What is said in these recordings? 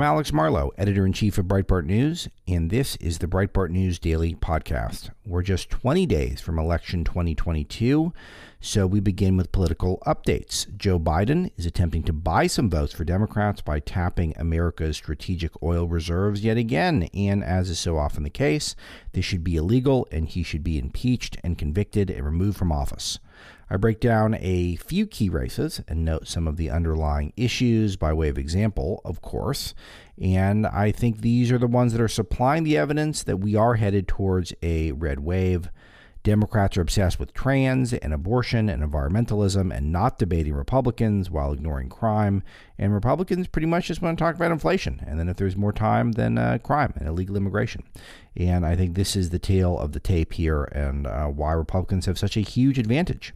I'm Alex Marlow, editor in chief of Breitbart News, and this is the Breitbart News Daily Podcast. We're just 20 days from election 2022, so we begin with political updates. Joe Biden is attempting to buy some votes for Democrats by tapping America's strategic oil reserves yet again, and as is so often the case, this should be illegal and he should be impeached and convicted and removed from office. I break down a few key races and note some of the underlying issues by way of example, of course. And I think these are the ones that are supplying the evidence that we are headed towards a red wave. Democrats are obsessed with trans and abortion and environmentalism and not debating Republicans while ignoring crime. And Republicans pretty much just want to talk about inflation. And then if there's more time, then uh, crime and illegal immigration. And I think this is the tale of the tape here and uh, why Republicans have such a huge advantage.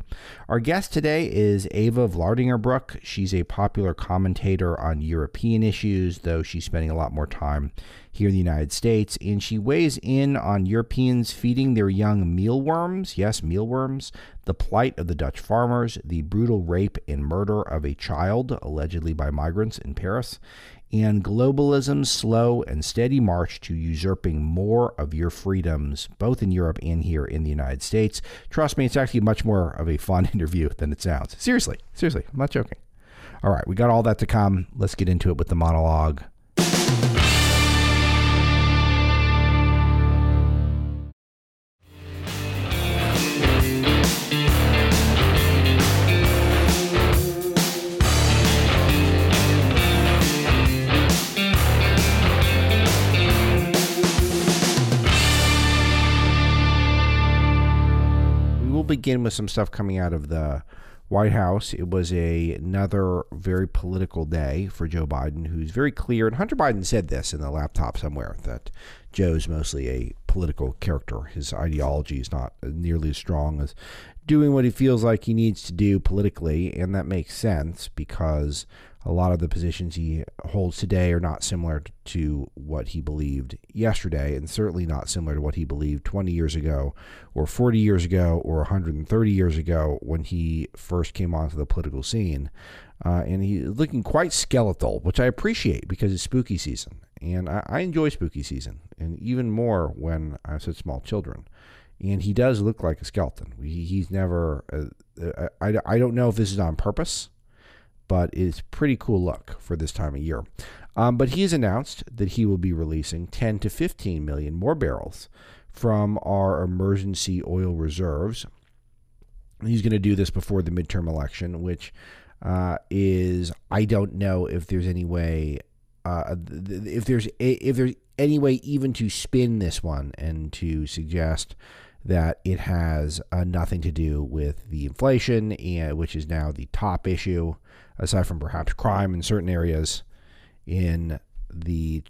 Our guest today is Eva Vlaardingerbroek. She's a popular commentator on European issues, though she's spending a lot more time here in the United States. And she weighs in on Europeans feeding their young mealworms, yes, mealworms, the plight of the Dutch farmers, the brutal rape and murder of a child, allegedly by migrants in Paris, and globalism's slow and steady march to usurping more of your freedoms, both in Europe and here in the United States. Trust me, it's actually much more of a fun interview than it sounds. Seriously, seriously, I'm not joking. All right, we got all that to come. Let's get into it with the monologue. Begin with some stuff coming out of the White House. It was a, another very political day for Joe Biden, who's very clear. And Hunter Biden said this in the laptop somewhere that Joe's mostly a political character. His ideology is not nearly as strong as doing what he feels like he needs to do politically. And that makes sense because a lot of the positions he holds today are not similar to what he believed yesterday, and certainly not similar to what he believed 20 years ago, or 40 years ago, or 130 years ago when he first came onto the political scene. Uh, and he's looking quite skeletal, which I appreciate because it's spooky season. And I, I enjoy spooky season, and even more when I have such small children. And he does look like a skeleton. He, he's never, uh, uh I, I don't know if this is on purpose but it's pretty cool look for this time of year. Um, but has announced that he will be releasing 10 to 15 million more barrels from our emergency oil reserves. He's going to do this before the midterm election, which uh, is I don't know if there's any way uh, if there's a, if there's any way even to spin this one and to suggest that it has uh, nothing to do with the inflation, and, which is now the top issue aside from perhaps crime in certain areas in the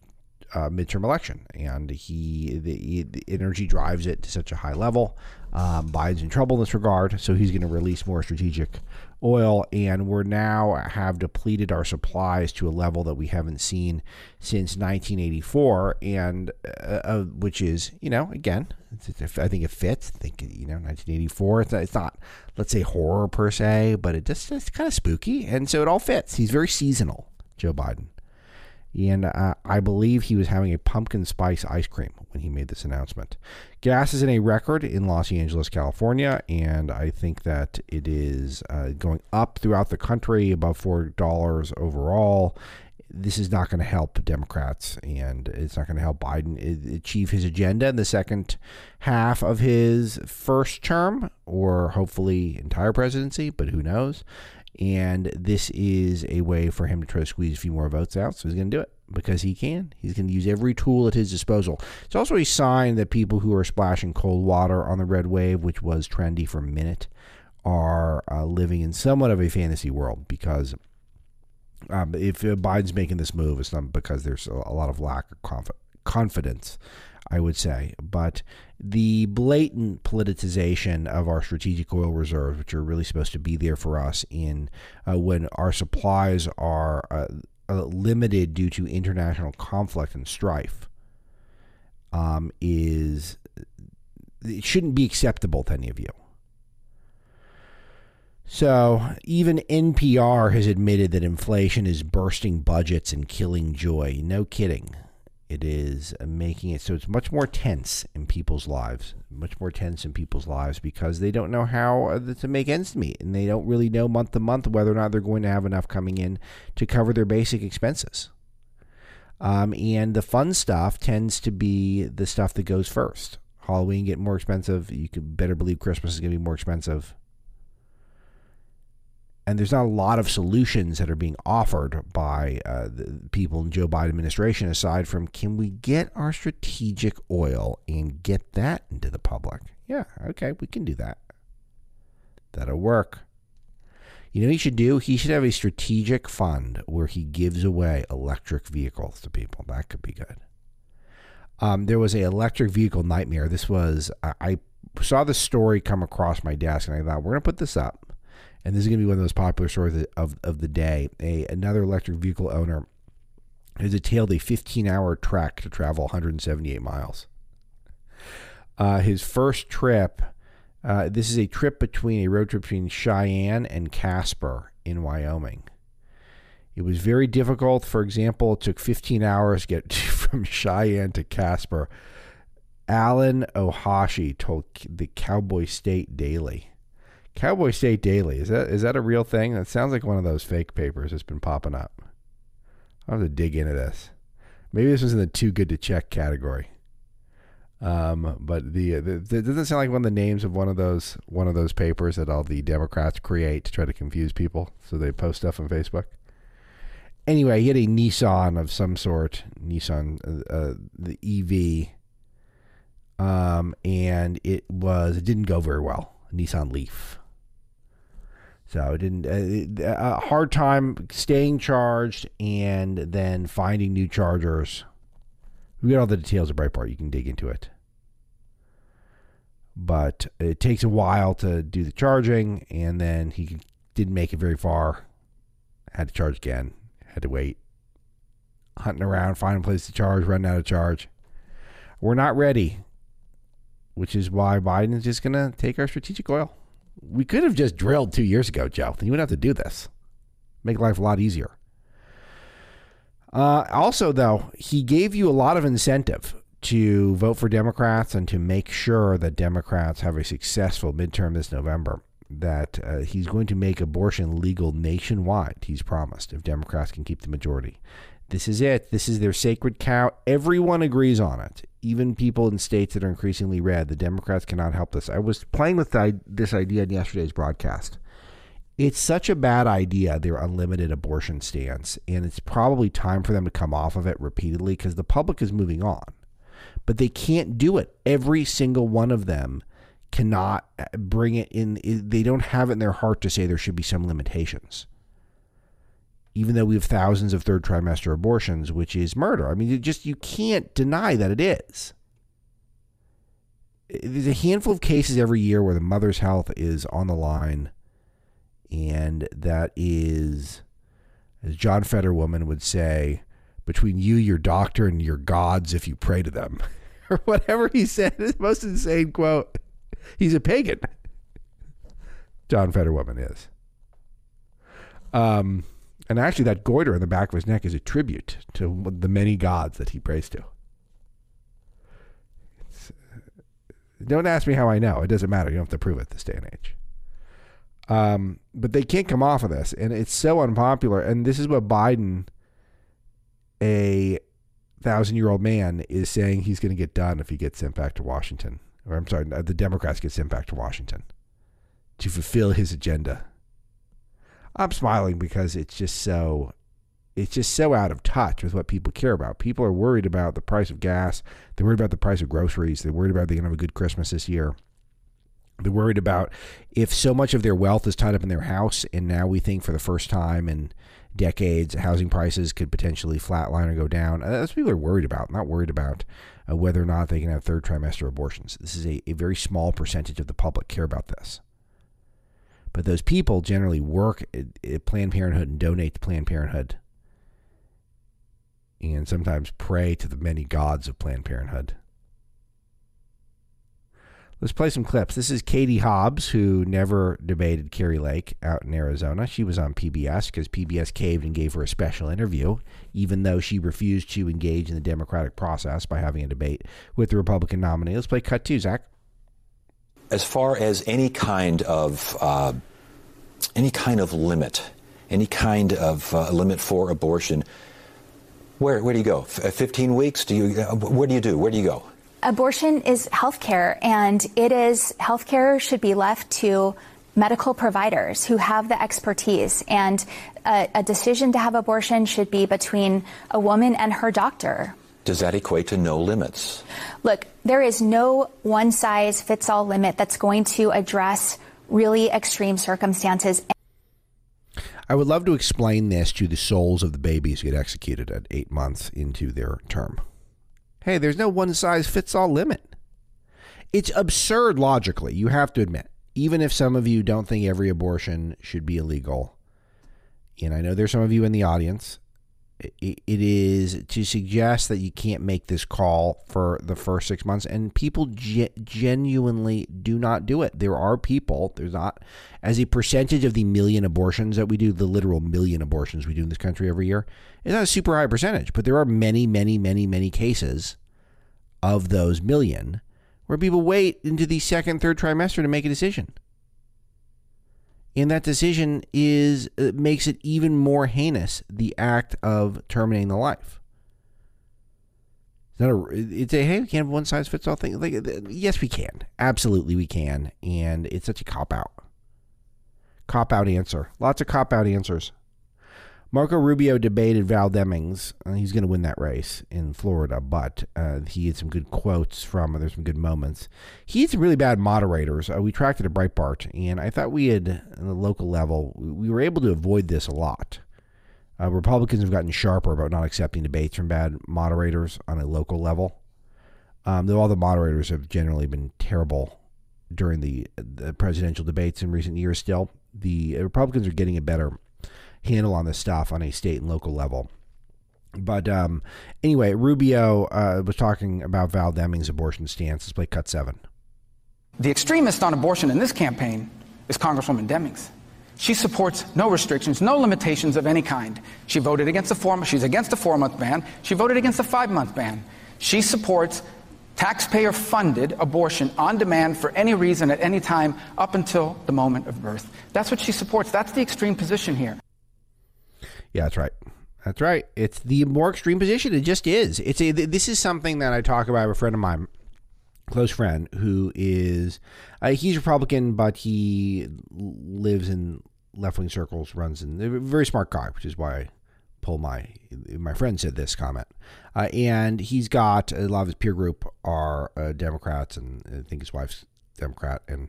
uh, midterm election. And he the, the, energy drives it to such a high level. Um, Biden's in trouble in this regard, so he's going to release more strategic oil. And we're now have depleted our supplies to a level that we haven't seen since 1984, and uh, uh, which is, you know, again, I think it fits. I think you know, 1984. It's, it's not, let's say, horror per se, but it just it's kind of spooky, and so it all fits. He's very seasonal, Joe Biden and uh, I believe he was having a pumpkin spice ice cream when he made this announcement. Gas is in a record in Los Angeles, California, and I think that it is uh, going up throughout the country, above four dollars overall. This is not going to help Democrats, and it's not going to help Biden achieve his agenda in the second half of his first term, or hopefully entire presidency. But who knows? And this is a way for him to try to squeeze a few more votes out. So he's going to do it because he can. He's going to use every tool at his disposal. It's also a sign that people who are splashing cold water on the red wave, which was trendy for a minute, are uh, living in somewhat of a fantasy world because um, if Biden's making this move, it's not because there's a, lot of lack of conf- confidence I would say. But the blatant politicization of our strategic oil reserves, which are really supposed to be there for us in uh, when our supplies are uh, uh, limited due to international conflict and strife, um, is it shouldn't be acceptable to any of you. So even NPR has admitted that inflation is bursting budgets and killing joy. No kidding. It is making it so it's much more tense in people's lives, much more tense in people's lives because they don't know how uh, to make ends meet and they don't really know month to month whether or not they're going to have enough coming in to cover their basic expenses. Um, and the fun stuff tends to be the stuff that goes first. Halloween get more expensive. You could better believe Christmas is going to be more expensive and there's not a lot of solutions that are being offered by uh, the people in Joe Biden administration aside from can we get our strategic oil and get that into the public? Yeah, okay, we can do that. That'll work. You know he should do? He should have a strategic fund where he gives away electric vehicles to people. That could be good. Um, there was a electric vehicle nightmare. This was I, I saw the story come across my desk, and I thought we're gonna put this up and this is going to be one of those popular stories of, of the day. A another electric vehicle owner has detailed a 15-hour trek to travel 178 miles. Uh, his first trip, uh, this is a trip between a road trip between Cheyenne and Casper in Wyoming. It was very difficult. For example, it took 15 hours to get from Cheyenne to Casper. Alan Ohashi told the Cowboy State Daily. Cowboy State Daily is that is that a real thing? That sounds like one of those fake papers that's been popping up. I'll have to dig into this. Maybe this was in the too good to check category. Um, but the, the, the doesn't sound like one of the names of one of those one of those papers that all the Democrats create to try to confuse people, so they post stuff on Facebook. Anyway, he had a Nissan of some sort, Nissan, uh, uh the EV, um, and it was it didn't go very well. Nissan Leaf. So it didn't uh, a hard time staying charged and then finding new chargers. We got all the details of Breitbart. You can dig into it, but it takes a while to do the charging, and then he didn't make it very far. Had to charge again. Had to wait. Hunting around, finding a place to charge, running out of charge. We're not ready, which is why Biden is just going to take our strategic oil we could have just drilled two years ago, Joe. You wouldn't have to do this. Make life a lot easier. Uh, also, though, he gave you a lot of incentive to vote for Democrats and to make sure that Democrats have a successful midterm this November. That uh, he's going to make abortion legal nationwide, he's promised, if Democrats can keep the majority. This is it. This is their sacred cow. Everyone agrees on it. Even people in states that are increasingly red. The Democrats cannot help this. I was playing with this idea in yesterday's broadcast. It's such a bad idea, their unlimited abortion stance, and it's probably time for them to come off of it repeatedly because the public is moving on. But they can't do it. Every single one of them cannot eh, bring it in. Eh, they don't have it in their heart to say there should be some limitations even though we have thousands of third trimester abortions, which is murder. I mean, you just you can't deny that it is. There's a handful of cases every year where the mother's health is on the line, and that is, as John Fetterwoman would say, between you, your doctor, and your gods if you pray to them, or whatever he said. His most insane quote. He's a pagan. John Fetterwoman is. Um and actually, that goiter in the back of his neck is a tribute to the many gods that he prays to. It's, don't ask me how I know. It doesn't matter. You don't have to prove it this day and age. Um, but they can't come off of this, and it's so unpopular. And this is what Biden, a thousand-year-old man, is saying he's going to get done if he gets sent back to Washington. Or I'm sorry, the Democrats get sent back to Washington to fulfill his agenda. I'm smiling because it's just so it's just so out of touch with what people care about. People are worried about the price of gas. They're worried about the price of groceries. They're worried about they're going to have a good Christmas this year. They're worried about if so much of their wealth is tied up in their house, and now we think for the first time in decades, housing prices could potentially flatline or go down. Uh, that's what people are worried about, not worried about uh, whether or not they can have third trimester abortions. This is a, a very small percentage of the public care about this. But those people generally work at, Planned Parenthood and donate to Planned Parenthood and sometimes pray to the many gods of Planned Parenthood. Let's play some clips. This is Katie Hobbs, who never debated Kari Lake out in Arizona. She was on PBS because PBS caved and gave her a special interview, even though she refused to engage in the democratic process by having a debate with the Republican nominee. Let's play cut two, Zach. As far as any kind of uh, any kind of limit, any kind of uh, limit for abortion, where where do you go? F- Fifteen weeks? Do you? Uh, where do you do? Where do you go? abortion is healthcare, and it is healthcare should be left to medical providers who have the expertise. And a, a, decision to have abortion should be between a woman and her doctor. Does that equate to no limits? Look, there is no one size fits all limit that's going to address really extreme circumstances. I would love to explain this to the souls of the babies who get executed at eight months into their term. Hey, there's no one size fits all limit. It's absurd logically, you have to admit. Even if some of you don't think every abortion should be illegal, and I know there's some of you in the audience, it is to suggest that you can't make this call for the first six months, and people ge- genuinely do not do it. There are people, there's not, as a percentage of the million abortions that we do, the literal million abortions we do in this country every year, it's not a super high percentage, but there are many, many, many, many cases of those million where people wait into the second, third trimester to make a decision. And that decision is uh, makes it even more heinous the act of terminating the life. It's not a it's a hey we can't have one size fits all thing. Like yes we can, absolutely we can, and it's such a cop out. Cop out answer. Lots of cop out answers. Marco Rubio debated Val Demings. Uh, he's going to win that race in Florida, but uh, he had some good quotes from. There's some good moments. He had some really bad moderators. Uh, we tracked it at Breitbart, and I thought we had, on the local level, we were able to avoid this a lot. Uh, Republicans have gotten sharper about not accepting debates from bad moderators on a local level. Um, though all the moderators have generally been terrible during the, the presidential debates in recent years, still, the Republicans are getting a better handle on this stuff on a state and local level. But um, anyway, Rubio uh, was talking about Val Demings' abortion stance. Let's play cut seven. The extremist on abortion in this campaign is Congresswoman Demings. She supports no restrictions, no limitations of any kind. She voted against the four. She's against the four-month ban. She voted against the five-month ban. She supports taxpayer-funded abortion on demand for any reason at any time up until the moment of birth. That's what she supports. That's the extreme position here. Yeah, that's right. That's right. It's the more extreme position. It just is. It's a. This is something that I talk about with a friend of mine, close friend, who is uh, he's Republican, but he lives in left wing circles, runs in a very smart guy, which is why I pull my my friend said this comment. Uh, and he's got a lot of his peer group are uh, Democrats, and I think his wife's Democrat, and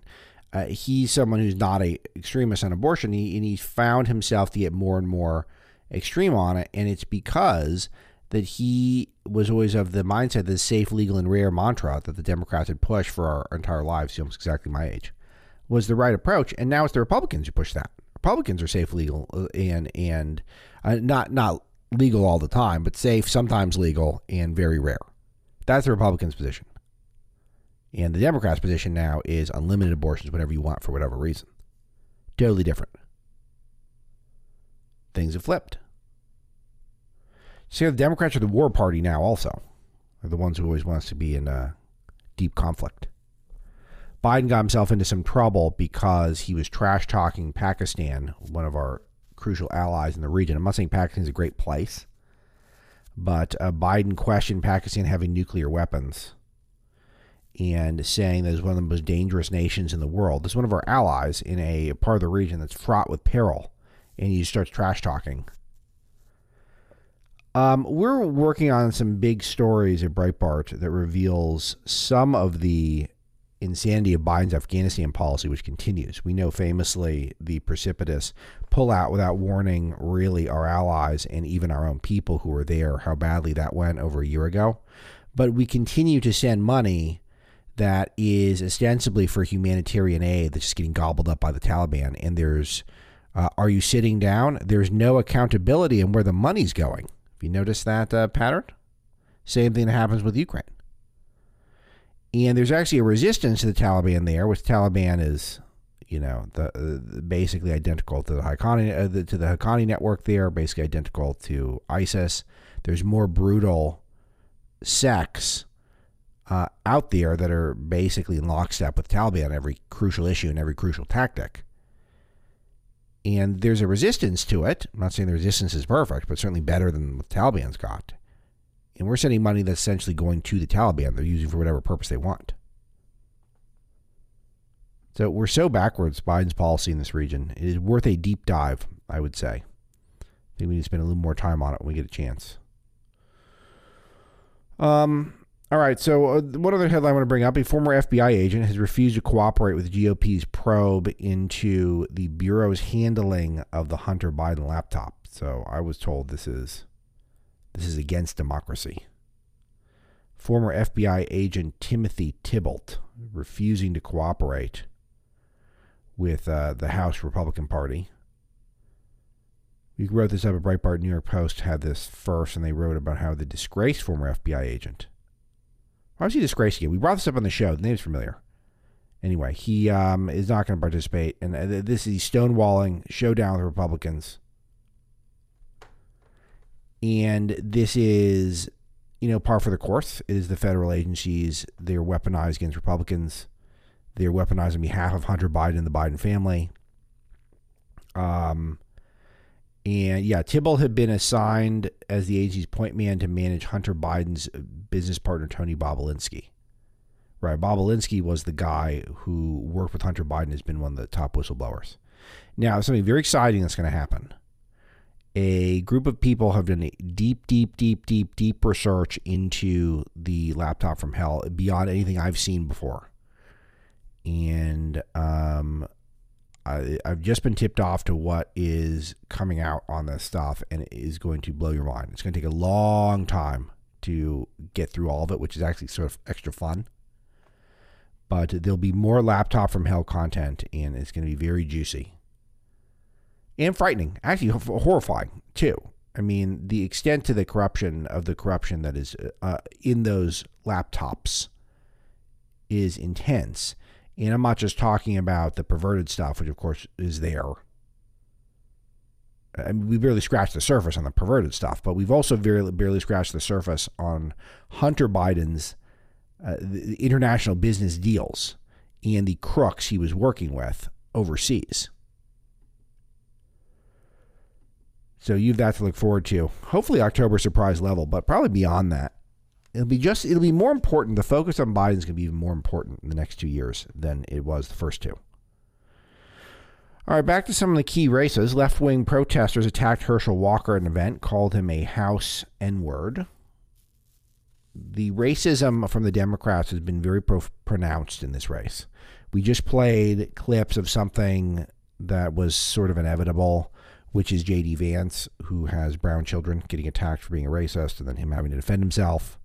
uh, he's someone who's not a extremist on abortion. He, and he found himself to get more and more extreme on it, and it's because that he was always of the mindset that safe, legal, and rare mantra that the Democrats had pushed for our entire lives, almost exactly my age, was the right approach. And now it's the Republicans who push that. Republicans are safe, legal, uh, and and uh, not not legal all the time, but safe, sometimes legal, and very rare. That's the Republicans' position. And the Democrats' position now is unlimited abortions whenever you want for whatever reason. Totally different things have flipped. See, the Democrats are the war party now, also. They're the ones who always want us to be in uh, deep conflict. Biden got himself into some trouble because he was trash talking Pakistan, one of our crucial allies in the region. I'm not saying Pakistan is a great place, but uh, Biden questioned Pakistan having nuclear weapons and saying that it's one of the most dangerous nations in the world. It's one of our allies in a part of the region that's fraught with peril and he starts trash talking. Um, we're working on some big stories at Breitbart that reveals some of the insanity of Biden's Afghanistan policy, which continues. We know famously the precipitous pullout without warning, really, our allies and even our own people who were there, how badly that went over a year ago. But we continue to send money that is ostensibly for humanitarian aid that's just getting gobbled up by the Taliban. And there's uh, are you sitting down? There's no accountability in where the money's going. Have you noticed that uh, pattern? Same thing that happens with Ukraine. And there's actually a resistance to the Taliban there, which Taliban is, you know, the, uh, basically identical to the Haqqani uh, the, to the Haqqani network there, basically identical to ISIS. There's more brutal sects uh, out there that are basically in lockstep with Taliban on every crucial issue and every crucial tactic. And there's a resistance to it. I'm not saying the resistance is perfect, but certainly better than what the Taliban's got. And we're sending money that's essentially going to the Taliban. They're using for whatever purpose they want. So we're so backwards, Biden's policy in this region. It is worth a deep dive, I would say. I think we need to spend a little more time on it when we get a chance. Um, all right. So, uh, one other headline I want to bring up: a former FBI agent has refused to cooperate with GOP's probe into the bureau's handling of the Hunter Biden laptop. So, I was told this is this is against democracy. Former FBI agent Timothy Thibault refusing to cooperate with uh, the House Republican Party. We wrote this up at Breitbart. New York Post had this first, and they wrote about how the disgraced former FBI agent. Why was he disgraced again? We brought this up on the show. The name's familiar. Anyway, he um, is not going to participate, and uh, this is stonewalling showdown with Republicans and this is, you know, par for the course. It is the federal agencies. They're weaponized against Republicans. They're weaponized on behalf of Hunter Biden and the Biden family. Um, and yeah, Thibault had been assigned as the agency's point man to manage Hunter Biden's business partner, Tony Bobulinski. Right. Bobulinski was the guy who worked with Hunter Biden, has been one of the top whistleblowers. Now, something very exciting that's going to happen a group of people have done a deep, deep, deep, deep, deep research into the laptop from hell beyond anything I've seen before. And um, I, have just been tipped off to what is coming out on this stuff, and it is going to blow your mind. It's going to take a long time to get through all of it, which is actually sort of extra fun. But there'll be more laptop from hell content, and it's going to be very juicy and frightening, actually horrifying too. I mean, the extent to the corruption of the corruption that is uh, in those laptops is intense. And I'm not just talking about the perverted stuff, which of course is there. I mean, we barely scratched the surface on the perverted stuff, but we've also barely, barely scratched the surface on Hunter Biden's uh, the international business deals and the crooks he was working with overseas. So you've that to look forward to. Hopefully October surprise level, but probably beyond that. It'll be just it'll be more important. The focus on Biden is going to be even more important in the next two years than it was the first two. All right, back to some of the key races. Left wing protesters attacked Herschel Walker at an event, called him a House N word. The racism from the Democrats has been very pro- pronounced in this race. We just played clips of something that was sort of inevitable which is J.D. Vance, who has brown children getting attacked for being a racist and then him having to defend himself,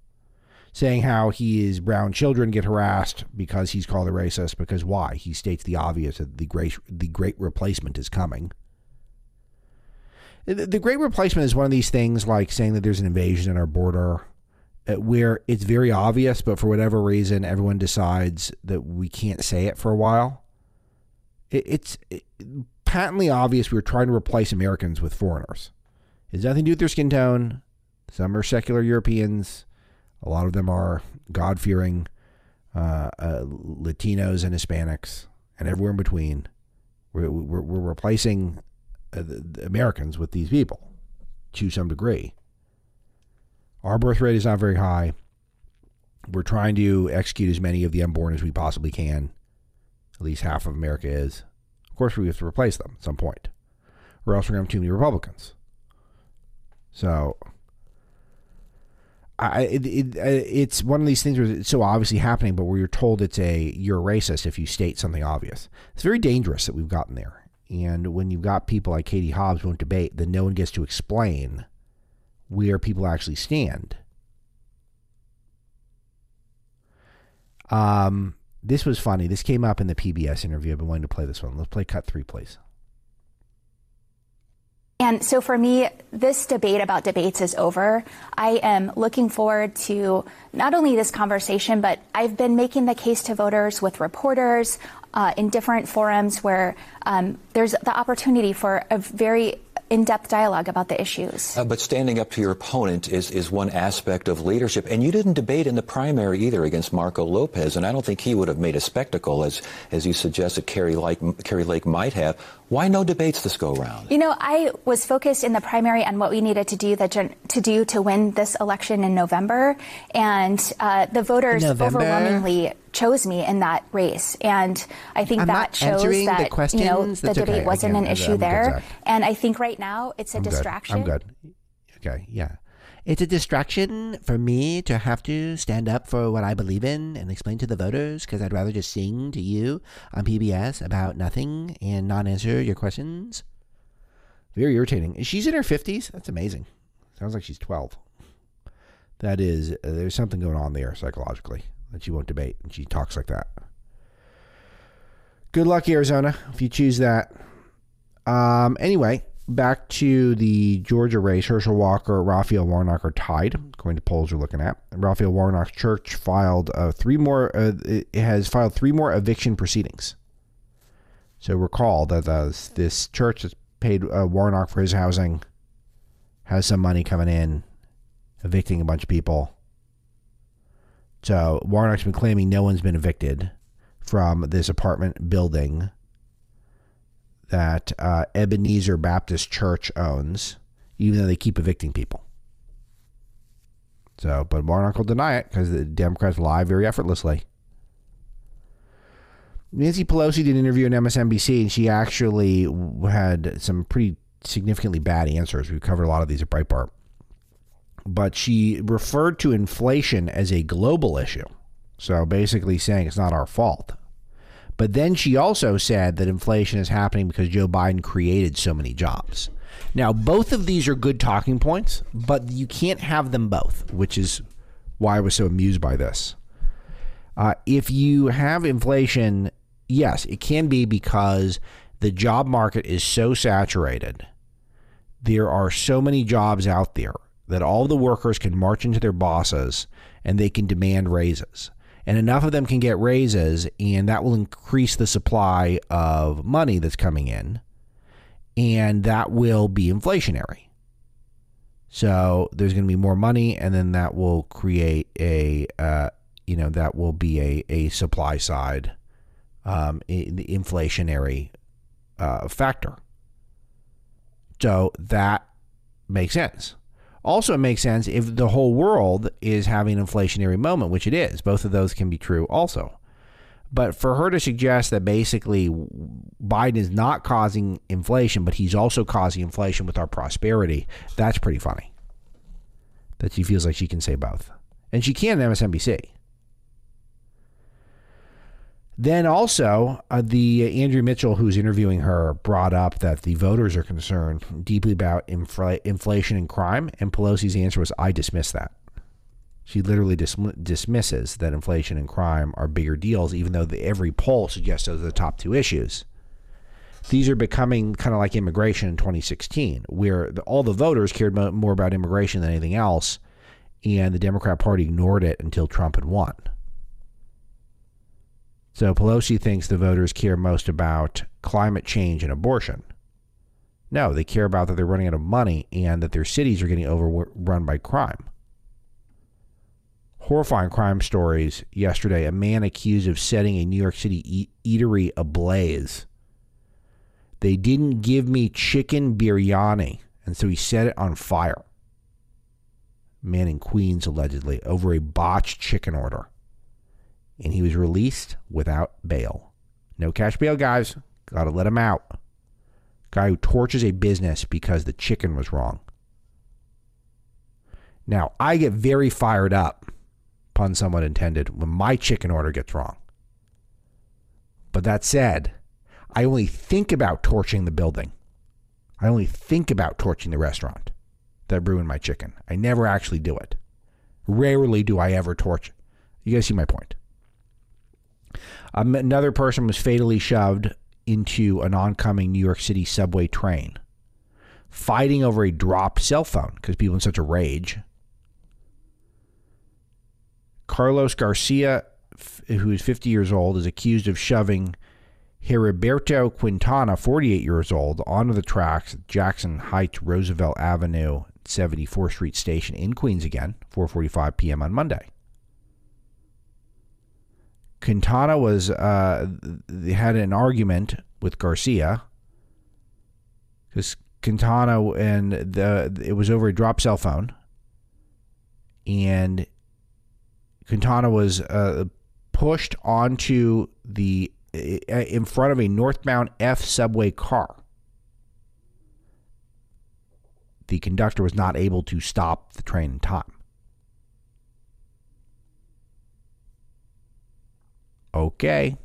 saying how his brown children get harassed because he's called a racist. Because why? He states the obvious that the great, the great replacement is coming. The great replacement is one of these things like saying that there's an invasion at our border uh, where it's very obvious, but for whatever reason, everyone decides that we can't say it for a while. it's it, patently obvious we were trying to replace Americans with foreigners. It has nothing to do with their skin tone. Some are secular Europeans. A lot of them are God fearing uh, uh, Latinos and Hispanics and everywhere in between. We're, we're, we're replacing uh, the, the Americans with these people to some degree. Our birth rate is not very high. We're trying to execute as many of the unborn as we possibly can. At least half of America is Of course, we have to replace them at some point, or else we're going to have too many Republicans. So, I, it, it, it's one of these things where it's so obviously happening, but where you're told it's a you're a racist if you state something obvious. It's very dangerous that we've gotten there. And when you've got people like Katie Hobbs won't debate, then no one gets to explain where people actually stand. Um, this was funny. This came up in the PBS interview. I've been wanting to play this one. Let's play cut three, please. And so for me, this debate about debates is over. I am looking forward to not only this conversation, but I've been making the case to voters with reporters uh, in different forums where um, there's the opportunity for a very in-depth dialogue about the issues. Uh, but standing up to your opponent is, is one aspect of leadership. And you didn't debate in the primary either against Marco Lopez. And I don't think he would have made a spectacle, as, as you suggested Kari Lake, Kari Lake might have. Why no debates this go round? You know, I was focused in the primary on what we needed to do that to do to win this election in November, and uh, the voters November? overwhelmingly chose me in that race, and I think I'm that shows that you know the debate okay. wasn't an issue I'm there, and I think right now it's a I'm distraction. Good. I'm good. Okay, yeah. It's a distraction for me to have to stand up for what I believe in and explain to the voters because I'd rather just sing to you on PBS about nothing and not answer your questions. Very irritating. She's in her 50s. That's amazing. Sounds like she's 12. That is, uh, there's something going on there psychologically that she won't debate and she talks like that. Good luck, Arizona, if you choose that. Um, anyway, back to the Georgia race, Herschel Walker, Raphael Warnock are tied, according to polls we're looking at. Raphael Warnock's church filed uh, three more. Uh, it has filed three more eviction proceedings. So recall that this church has paid uh, Warnock for his housing, has some money coming in, evicting a bunch of people. So Warnock's been claiming no one's been evicted from this apartment building that uh, Ebenezer Baptist Church owns, even though they keep evicting people. So, but Warnock will deny it because the Democrats lie very effortlessly. Nancy Pelosi did an interview on MSNBC, and she actually had some pretty significantly bad answers. We covered a lot of these at Breitbart. But she referred to inflation as a global issue. So basically saying it's not our fault. But then she also said that inflation is happening because Joe Biden created so many jobs. Now, both of these are good talking points, but you can't have them both, which is why I was so amused by this. Uh, if you have inflation, yes, it can be because the job market is so saturated. There are so many jobs out there that all the workers can march into their bosses and they can demand raises and enough of them can get raises, and that will increase the supply of money that's coming in, and that will be inflationary. So there's going to be more money, and then that will create a, uh, you know, that will be a, a supply side, um, inflationary uh, factor. So that makes sense. Also, it makes sense if the whole world is having an inflationary moment, which it is. Both of those can be true also. But for her to suggest that basically Biden is not causing inflation, but he's also causing inflation with our prosperity, that's pretty funny. That she feels like she can say both. And she can on MSNBC. Then also, uh, the uh, Andrea Mitchell, who's interviewing her, brought up that the voters are concerned deeply about infl- inflation and crime, and Pelosi's answer was, "I dismiss that." She literally dis- dismisses that inflation and crime are bigger deals, even though the, every poll suggests those are the top two issues. These are becoming kind of like immigration in 2016, where the, all the voters cared mo- more about immigration than anything else, and the Democrat Party ignored it until Trump had won. So Pelosi thinks the voters care most about climate change and abortion. No, they care about that they're running out of money and that their cities are getting overrun by crime. Horrifying crime stories yesterday. A man accused of setting a New York City eatery ablaze. They didn't give me chicken biryani, and so he set it on fire. Man in Queens, allegedly, over a botched chicken order and he was released without bail. No cash bail, guys. Got to let him out. Guy who torches a business because the chicken was wrong. Now, I get very fired up, pun somewhat intended, when my chicken order gets wrong. But that said, I only think about torching the building. I only think about torching the restaurant that ruined my chicken. I never actually do it. Rarely do I ever torch. You guys see my point. Um, another person was fatally shoved into an oncoming New York City subway train. fighting over a dropped cell phone because people in such a rage. Carlos Garcia, who is 50 years old, is accused of shoving Heriberto Quintana, 48 years old, onto the tracks at Jackson Heights Roosevelt Avenue 74th Street Station in Queens again, 4:45 p.m. on Monday. Quintana was uh, had an argument with Garcia because Quintana and the it was over a drop cell phone, and Quintana was uh, pushed onto the in front of a northbound F subway car. The conductor was not able to stop the train in time. Okay.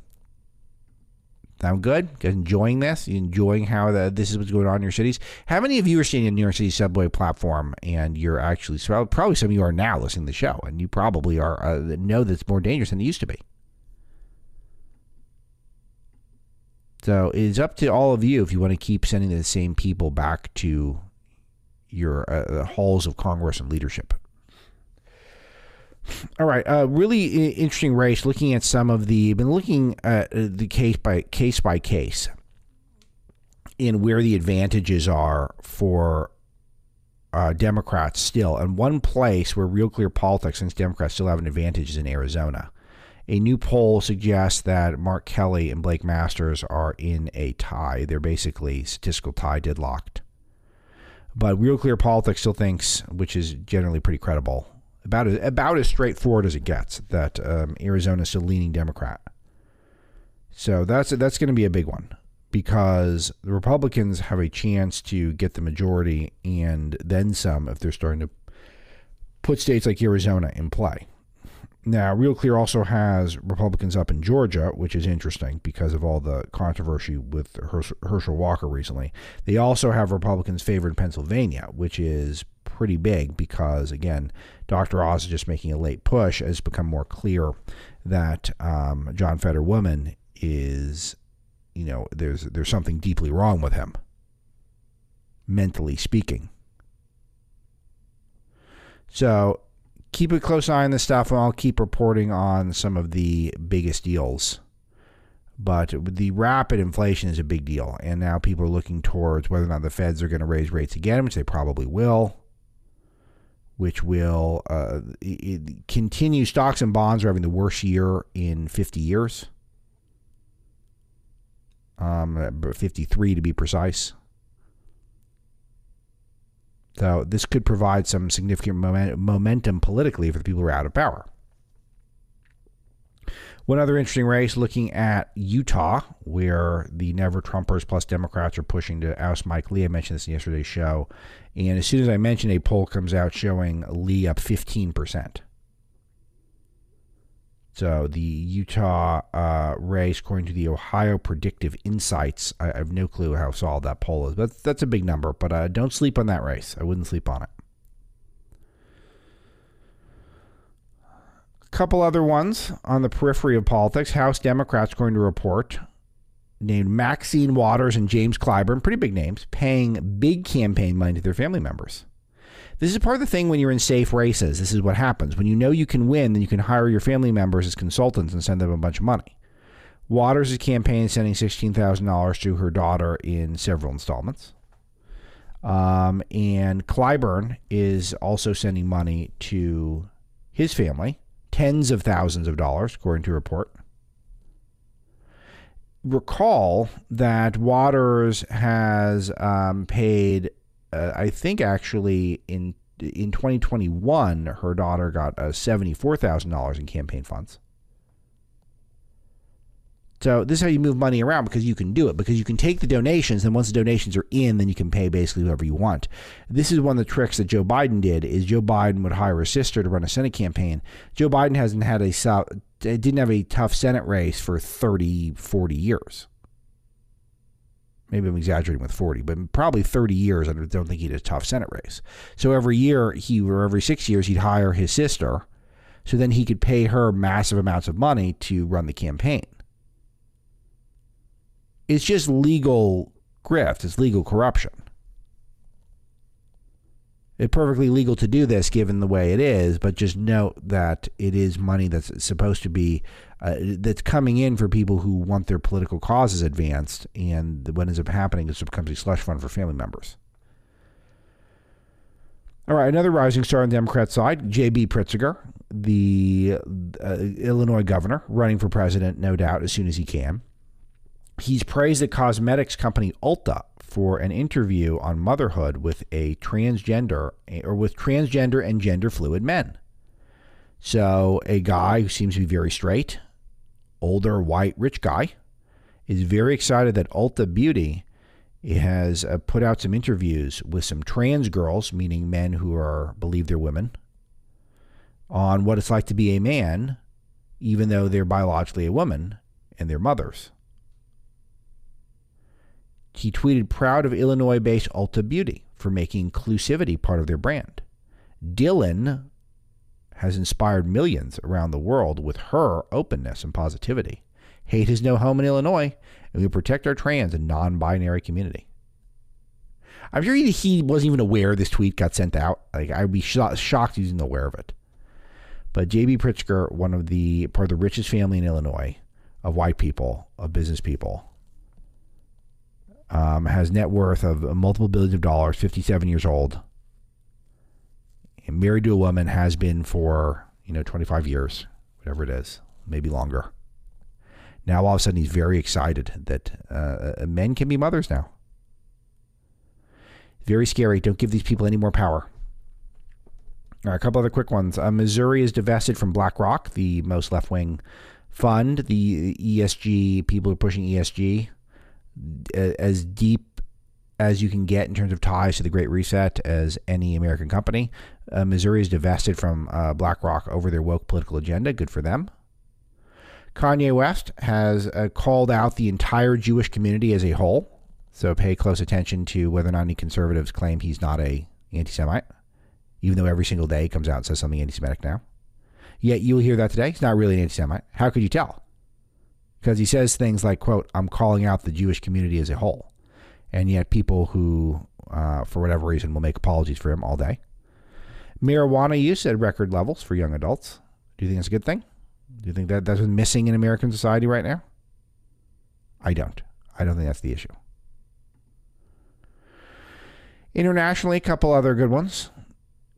Sound good? Enjoying this? Enjoying how the, this is what's going on in your cities? How many of you are seeing a New York City subway platform and you're actually, probably some of you are now listening to the show and you probably are uh, know that it's more dangerous than it used to be. So it's up to all of you if you want to keep sending the same people back to your uh, halls of Congress and leadership. All right, uh, really interesting race. Looking at some of the, been looking at uh, the case by case by case, in where the advantages are for uh, Democrats still. And one place where real clear politics, since Democrats still have an advantage, is in Arizona. A new poll suggests that Mark Kelly and Blake Masters are in a tie. They're basically statistical tie deadlocked. But Real Clear Politics still thinks, which is generally pretty credible, about as, about as straightforward as it gets that um, Arizona is a leaning Democrat. So that's that's going to be a big one because the Republicans have a chance to get the majority and then some if they're starting to put states like Arizona in play. Now, Real Clear also has Republicans up in Georgia, which is interesting because of all the controversy with Herschel Walker recently. They also have Republicans favored Pennsylvania, which is pretty big because, again, Dr. Oz is just making a late push. It's become more clear that um, John Fetterwoman is, you know, there's there's something deeply wrong with him, mentally speaking. So keep a close eye on this stuff, and I'll keep reporting on some of the biggest deals. But the rapid inflation is a big deal, and now people are looking towards whether or not the Feds are going to raise rates again, which they probably will. Which will uh, continue. Stocks and bonds are having the worst year in 50 years. Um, 53 to be precise. So this could provide some significant momentum politically for the people who are out of power. One other interesting race looking at Utah, where the Never Trumpers plus Democrats are pushing to oust Mike Lee. I mentioned this in yesterday's show. And as soon as I mention a poll comes out showing Lee up 15%. So the Utah uh, race, according to the Ohio Predictive Insights, I, have no clue how solid that poll is, but that's a big number. But uh, don't sleep on that race. I wouldn't sleep on it. Couple other ones on the periphery of politics. House Democrats going to report named Maxine Waters and James Clyburn, pretty big names, paying big campaign money to their family members. This is part of the thing when you're in safe races. This is what happens. When you know you can win, then you can hire your family members as consultants and send them a bunch of money. Waters' campaign is sending $16,000 to her daughter in several installments. Um, and Clyburn is also sending money to his family, tens of thousands of dollars, according to a report. Recall that Waters has um, paid uh, I think actually in in 2021, her daughter got uh, $74,000 in campaign funds. So this is how you move money around because you can do it because you can take the donations and once the donations are in, then you can pay basically whoever you want. This is one of the tricks that Joe Biden did. Is Joe Biden would hire his sister to run a Senate campaign. Joe Biden hasn't had a didn't have a tough Senate race for 30, 40 years maybe I'm exaggerating with 40, but probably 30 years, I don't think he had a tough Senate race. So every year, he or every six years, he'd hire his sister, so then he could pay her massive amounts of money to run the campaign. It's just legal grift, it's legal corruption. It's perfectly legal to do this given the way it is, but just note that it is money that's supposed to be uh, that's coming in for people who want their political causes advanced, and what ends up happening is it becomes a slush fund for family members. All right, another rising star on the Democrat side, J.B. Pritzker, the uh, Illinois governor, running for president, no doubt, as soon as he can. He's praised the cosmetics company Ulta for an interview on motherhood with a transgender or with transgender and gender fluid men. So, a guy who seems to be very straight, older, white, rich guy, is very excited that Ulta Beauty has uh, put out some interviews with some trans girls, meaning men who are believe they're women, on what it's like to be a man, even though they're biologically a woman and they're mothers. He tweeted, proud of Illinois based Ulta Beauty for making inclusivity part of their brand. Dylan has inspired millions around the world with her openness and positivity. Hate has no home in Illinois, and we protect our trans and non binary community. I'm sure he, he, wasn't even aware this tweet got sent out. Like I'd be sh- shocked he's even aware of it. But J.B. Pritzker, one of the part of the richest family in Illinois, of white people, of business people, um, has net worth of multiple billions of dollars. 57 years old, and married to a woman, has been for you know 25 years, whatever it is, maybe longer. Now all of a sudden he's very excited that uh, men can be mothers now. Very scary. Don't give these people any more power. All right, a couple other quick ones. Uh, Missouri is divested from BlackRock, the most left wing fund. The ESG people are pushing ESG as deep as you can get in terms of ties to the Great Reset as any American company. Uh, Missouri is divested from uh, BlackRock over their woke political agenda. Good for them. Kanye West has uh, called out the entire Jewish community as a whole. So pay close attention to whether or not any conservatives claim he's not a anti-Semite, even though every single day he comes out and says something anti-Semitic now. Yet you'll hear that today. He's not really an anti-Semite. How could you tell? Because he says things like, "quote I'm calling out the Jewish community as a whole," and yet people who, uh, for whatever reason, will make apologies for him all day. Marijuana use at record levels for young adults. Do you think that's a good thing? Do you think that that's missing in American society right now? I don't. I don't think that's the issue. Internationally, a couple other good ones.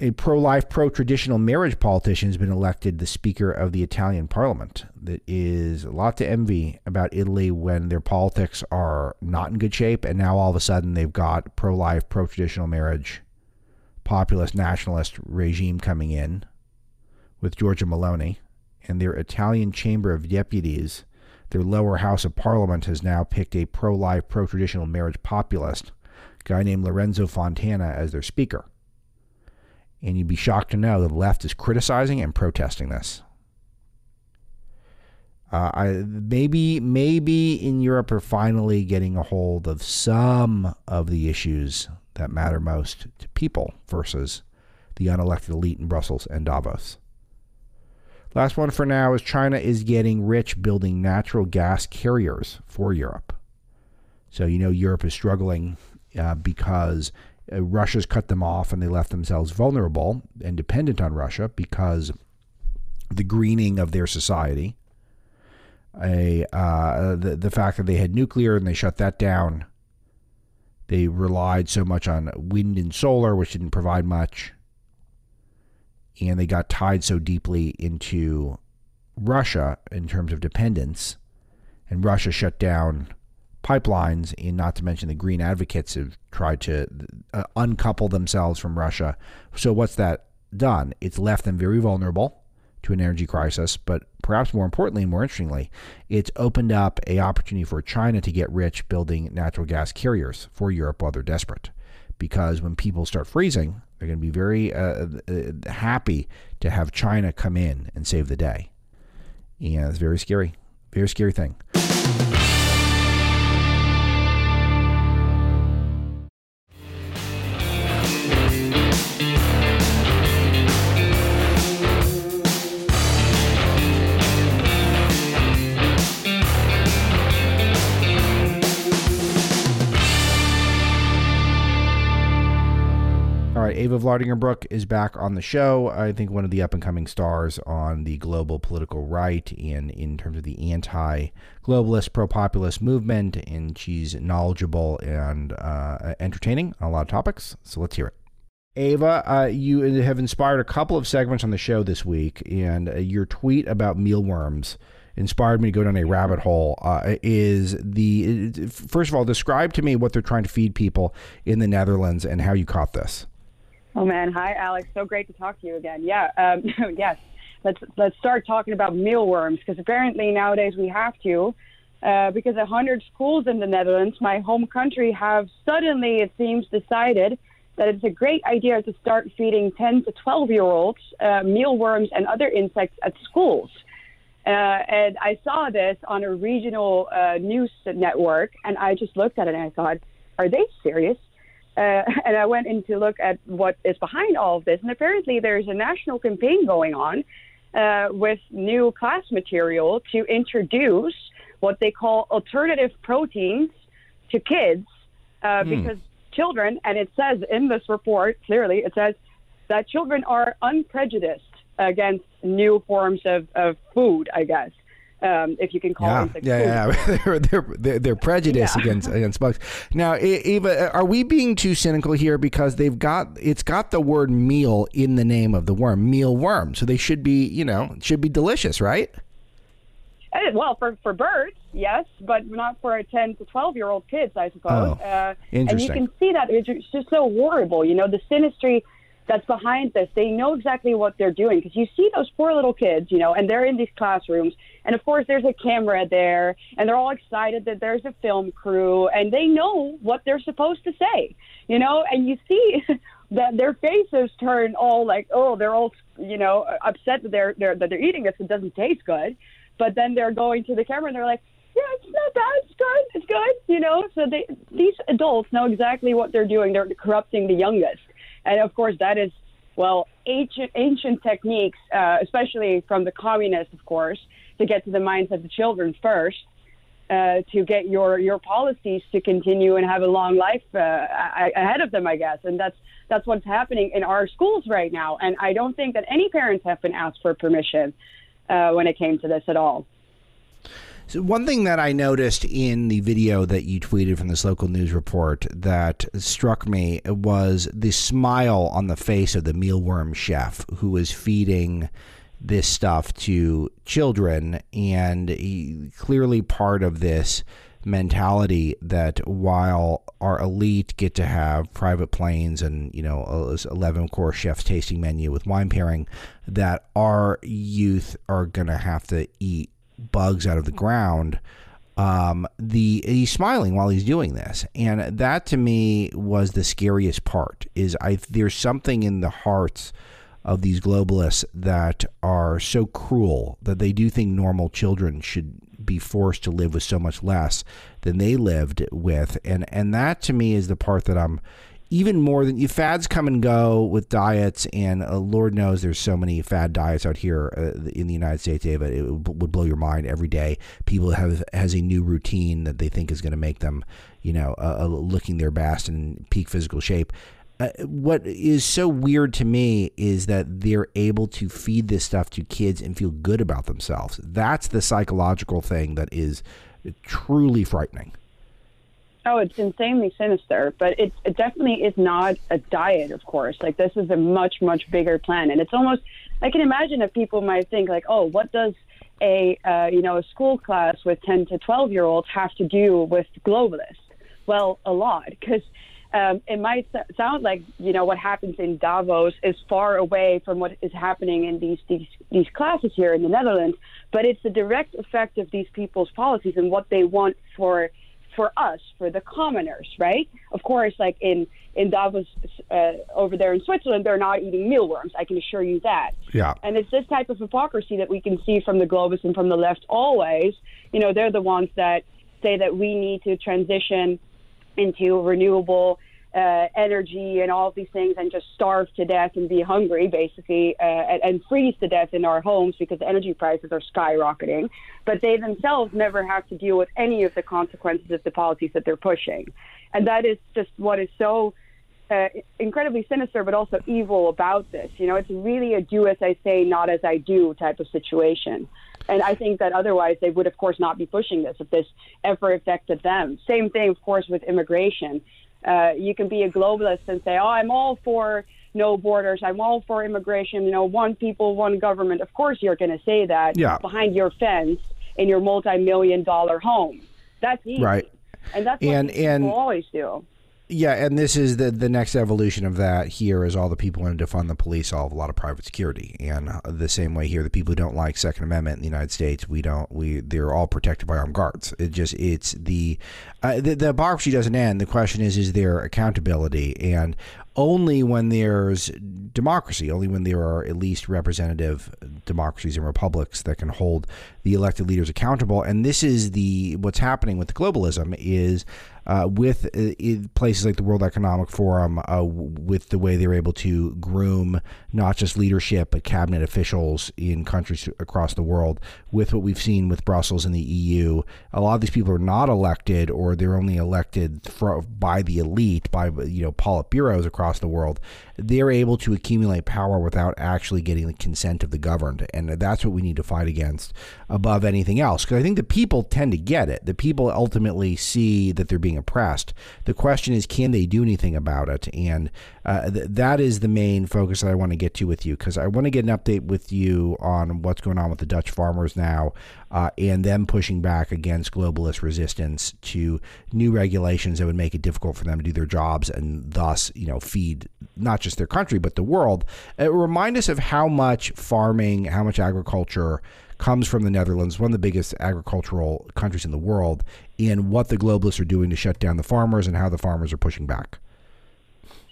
A pro life, pro traditional marriage politician has been elected the Speaker of the Italian Parliament. That is a lot to envy about Italy when their politics are not in good shape, and now all of a sudden they've got pro life, pro traditional marriage, populist nationalist regime coming in with Giorgia Meloni and their Italian Chamber of Deputies, their lower house of parliament, has now picked a pro life, pro traditional marriage populist guy named Lorenzo Fontana as their speaker. And you'd be shocked to know the left is criticizing and protesting this. Uh, I, maybe maybe in Europe are finally getting a hold of some of the issues that matter most to people versus the unelected elite in Brussels and Davos. Last one for now is China is getting rich building natural gas carriers for Europe. So, you know, Europe is struggling uh, because uh, Russia's cut them off and they left themselves vulnerable and dependent on Russia because the greening of their society, a uh, the the fact that they had nuclear and they shut that down. They relied so much on wind and solar, which didn't provide much and they got tied so deeply into Russia in terms of dependence, and Russia shut down pipelines, and not to mention the green advocates have tried to uh, uncouple themselves from Russia. So, what's that done? It's left them very vulnerable to an energy crisis, but perhaps more importantly more interestingly, it's opened up a opportunity for China to get rich building natural gas carriers for Europe while they're desperate. Because when people start freezing, they're going to be very uh, uh, happy to have China come in and save the day. Yeah, it's very scary. Very scary thing. Ava Vlaardingerbroek is back on the show. I think one of the up and coming stars on the global political right and in terms of the anti globalist, pro populist movement. And she's knowledgeable and uh, entertaining on a lot of topics. So let's hear it. Ava, uh, you have inspired a couple of segments on the show this week, and uh, your tweet about mealworms inspired me to go down a rabbit hole. Uh, is the first of all, describe to me what they're trying to feed people in the Netherlands and how you caught this. Oh man, hi Alex, so great to talk to you again. Yeah, um, yes. Let's let's start talking about mealworms because apparently nowadays we have to. Uh, because a hundred schools in the Netherlands, my home country, have suddenly, it seems, decided that it's a great idea to start feeding 10 to 12 year olds uh, mealworms and other insects at schools. Uh, and I saw this on a regional uh, news network, and I just looked at it and I thought, are they serious? Uh, and I went in to look at what is behind all of this. And apparently, there's a national campaign going on uh, with new class material to introduce what they call alternative proteins to kids uh, hmm. because children, and it says in this report clearly, it says that children are unprejudiced against new forms of, of food, I guess um, if you can call yeah, it. Yeah, yeah, they're, they're, they're, prejudiced yeah. against against bugs. Now, Eva, are we being too cynical here because they've got it's got the word meal in the name of the worm, meal worm, so they should be you know should be delicious, right? Uh, well, for, for birds, yes, but not for 10 to 12 year old kids, I suppose. Oh, uh, interesting. And you can see that it's just so horrible. You know, the synastry that's behind this. They know exactly what they're doing because you see those poor little kids, you know, and they're in these classrooms. And of course, there's a camera there, and they're all excited that there's a film crew, and they know what they're supposed to say, you know, and you see. that their faces turn all like, oh, they're all, you know, upset that they're, they're that they're eating this. It doesn't taste good, but then they're going to the camera and they're like, yeah, it's not bad. It's good. It's good. You know, so they, these adults know exactly what they're doing. They're corrupting the youngest. And of course, that is, well, ancient, ancient techniques, uh, especially from the communists, of course, to get to the minds of the children first. Uh, to get your your policies to continue and have a long life uh, ahead of them, I guess, and that's that's what's happening in our schools right now. And I don't think that any parents have been asked for permission uh, when it came to this at all. So one thing that I noticed in the video that you tweeted from this local news report that struck me was the smile on the face of the mealworm chef who was feeding this stuff to children, and he, clearly part of this mentality that while our elite get to have private planes and you know 11 course chef's tasting menu with wine pairing that our youth are going to have to eat bugs out of the ground. Um, the he's smiling while he's doing this, and that to me was the scariest part. Is I there's something in the hearts of these globalists that are so cruel that they do think normal children should be forced to live with so much less than they lived with, and and that to me is the part that I'm even more than fads come and go with diets, and uh, Lord knows there's so many fad diets out here uh, in the United States, David. It would blow your mind every day. People have has a new routine that they think is going to make them, you know, uh, uh, looking their best and peak physical shape. Uh, what is so weird to me is that they're able to feed this stuff to kids and feel good about themselves. That's the psychological thing that is truly frightening. Oh, it's insanely sinister, but it, it definitely is not a diet, of course. Like, this is a much, much bigger plan. And it's almost, I can imagine that people might think, like, oh, what does a, uh, you know, a school class with 10 to 12 year olds have to do with globalists? Well, a lot, because um, it might sound like, you know, what happens in Davos is far away from what is happening in these, these, these classes here in the Netherlands, but it's the direct effect of these people's policies and what they want for for us, for the commoners, right? Of course, like in in Davos uh, over there in Switzerland, they're not eating mealworms. I can assure you that. Yeah. And it's this type of hypocrisy that we can see from the globalists and from the left always. You know, they're the ones that say that we need to transition into renewable uh, energy and all of these things and just starve to death and be hungry, basically, uh, and, and, freeze to death in our homes because energy prices are skyrocketing. But they themselves never have to deal with any of the consequences of the policies that they're pushing. And that is just what is so uh, incredibly sinister, but also evil about this. You know, it's really a do as I say, not as I do type of situation. And I think that otherwise they would, of course, not be pushing this if this ever affected them. Same thing, of course, with immigration. Uh, you can be a globalist and say, oh, I'm all for no borders. I'm all for immigration. You know, one people, one government. Of course, you're going to say that yeah. behind your fence in your multi-million dollar home. That's easy. Right. And that's what and, people and, always do. Yeah, and this is the the next evolution of that. Here is all the people who defund the police all have a lot of private security, and uh, the same way here, the people who don't like Second Amendment in the United States, we don't we they're all protected by armed guards. It just it's the uh, the, the doesn't end. The question is, is there accountability? And only when there's democracy, only when there are at least representative democracies and republics that can hold the elected leaders accountable. And this is the what's happening with globalism is uh, with uh, places like the World Economic Forum, uh, with the way they're able to groom not just leadership but cabinet officials in countries across the world. With what we've seen with Brussels and the EU, a lot of these people are not elected, or they're only elected for, by the elite, by you know politburos across the world. They're able to accumulate power without actually getting the consent of the governed, and that's what we need to fight against above anything else. Because I think the people tend to get it. The people ultimately see that they're being oppressed. The question is, can they do anything about it? And uh, th- that is the main focus that I want to get to with you because I want to get an update with you on what's going on with the Dutch farmers now uh, and them pushing back against globalist resistance to new regulations that would make it difficult for them to do their jobs and thus, you know, feed not just their country but the world. Uh, remind us of how much farming, how much agriculture comes from the Netherlands, one of the biggest agricultural countries in the world, and what the globalists are doing to shut down the farmers and how the farmers are pushing back.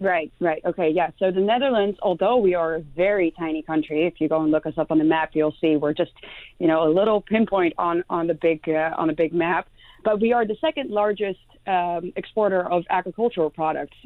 Right, right. Okay, yeah. So the Netherlands, although we are a very tiny country, if you go and look us up on the map, you'll see we're just, you know, a little pinpoint on on the big uh, on a big map. But we are the second largest um, exporter of agricultural products.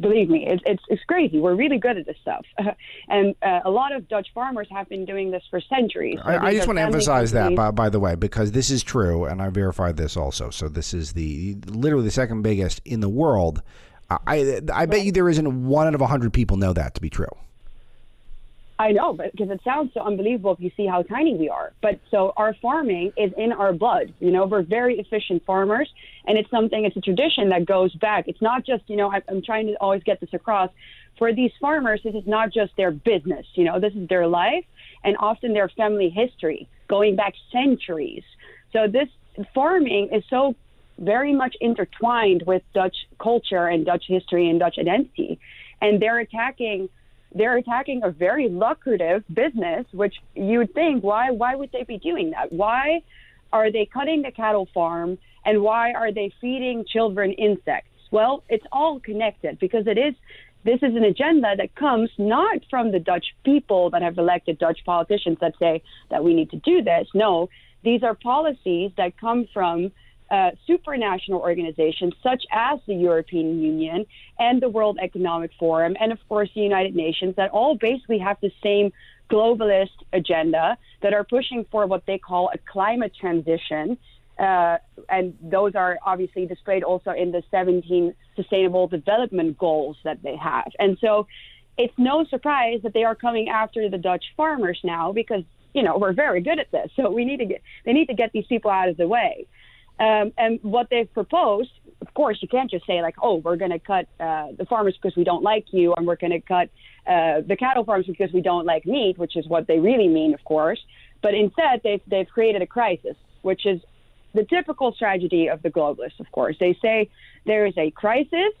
Believe me, it's, it's, it's crazy. We're really good at this stuff, and uh, a lot of Dutch farmers have been doing this for centuries. So I, I just want to emphasize companies. that, by, by the way, because this is true, and I verified this also. So this is the literally the second biggest in the world I I bet you there isn't one out of a hundred people know that to be true. I know, but because it sounds so unbelievable if you see how tiny we are. But so our farming is in our blood. You know, we're very efficient farmers, and it's something. It's a tradition that goes back. It's not just you know. I, I'm trying to always get this across. For these farmers, this is not just their business. You know, this is their life and often their family history going back centuries. So this farming is so very much intertwined with Dutch culture and Dutch history and Dutch identity. And they're attacking they're attacking a very lucrative business, which you would think, why why would they be doing that? Why are they cutting the cattle farm and why are they feeding children insects? Well, it's all connected because it is this is an agenda that comes not from the Dutch people that have elected Dutch politicians that say that we need to do this. No, these are policies that come from uh, supranational organizations such as the European Union and the World Economic Forum, and of course the United Nations, that all basically have the same globalist agenda that are pushing for what they call a climate transition. Uh, and those are obviously displayed also in the 17 sustainable development goals that they have. And so it's no surprise that they are coming after the Dutch farmers now because you know we're very good at this. So we need to get they need to get these people out of the way. Um, and what they've proposed, of course, you can't just say like, oh, we're going to cut uh, the farmers because we don't like you, and we're going to cut uh, the cattle farms because we don't like meat, which is what they really mean, of course. But instead, they've they've created a crisis, which is the typical tragedy of the globalists. Of course, they say there is a crisis,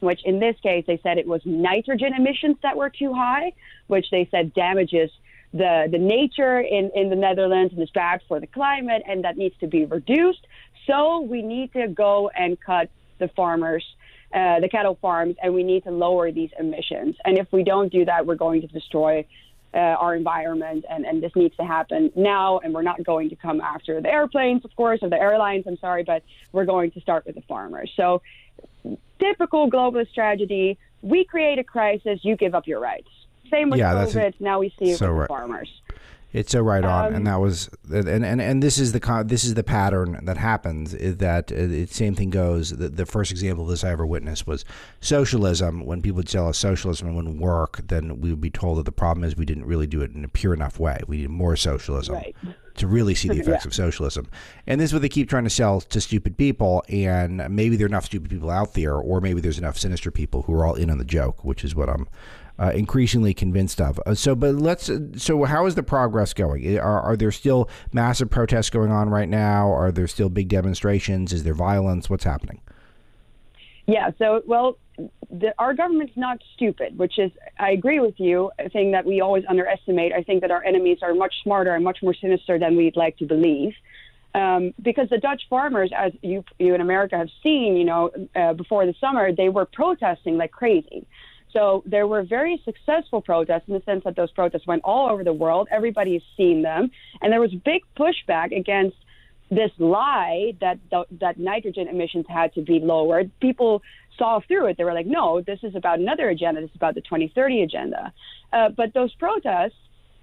which in this case they said it was nitrogen emissions that were too high, which they said damages the, the nature in, in the Netherlands and is bad for the climate, and that needs to be reduced. So we need to go and cut the farmers, uh, the cattle farms, and we need to lower these emissions. And if we don't do that, we're going to destroy uh, our environment, and, and this needs to happen now. And we're not going to come after the airplanes, of course, or the airlines. I'm sorry, but we're going to start with the farmers. So, typical globalist tragedy: we create a crisis, you give up your rights. Same with yeah, COVID. now we see it so with right. farmers. It's so right on, um, and that was, and, and and this is the this is the pattern that happens. Is that it, same thing goes. The, the first example of this I ever witnessed was socialism. When people would tell us socialism and wouldn't work, then we would be told that the problem is we didn't really do it in a pure enough way. We need more socialism. Right to really see the effects yeah. of socialism. And this is what they keep trying to sell to stupid people. And maybe there are enough stupid people out there, or maybe there's enough sinister people who are all in on the joke, which is what I'm uh, increasingly convinced of. Uh, so, but let's. So, how is the progress going? Are, are there still massive protests going on right now? Are there still big demonstrations? Is there violence? What's happening? Yeah. So, well, the, our government's not stupid, which is, I agree with you, a thing that we always underestimate. I think that our enemies are much smarter and much more sinister than we'd like to believe. Um, because the Dutch farmers, as you, you in America have seen, you know, uh, before the summer, they were protesting like crazy. So there were very successful protests in the sense that those protests went all over the world. Everybody's seen them. And there was big pushback against this lie that the, that nitrogen emissions had to be lowered. People saw through it. They were like, no, this is about another agenda. This is about the 2030 agenda. Uh, but those protests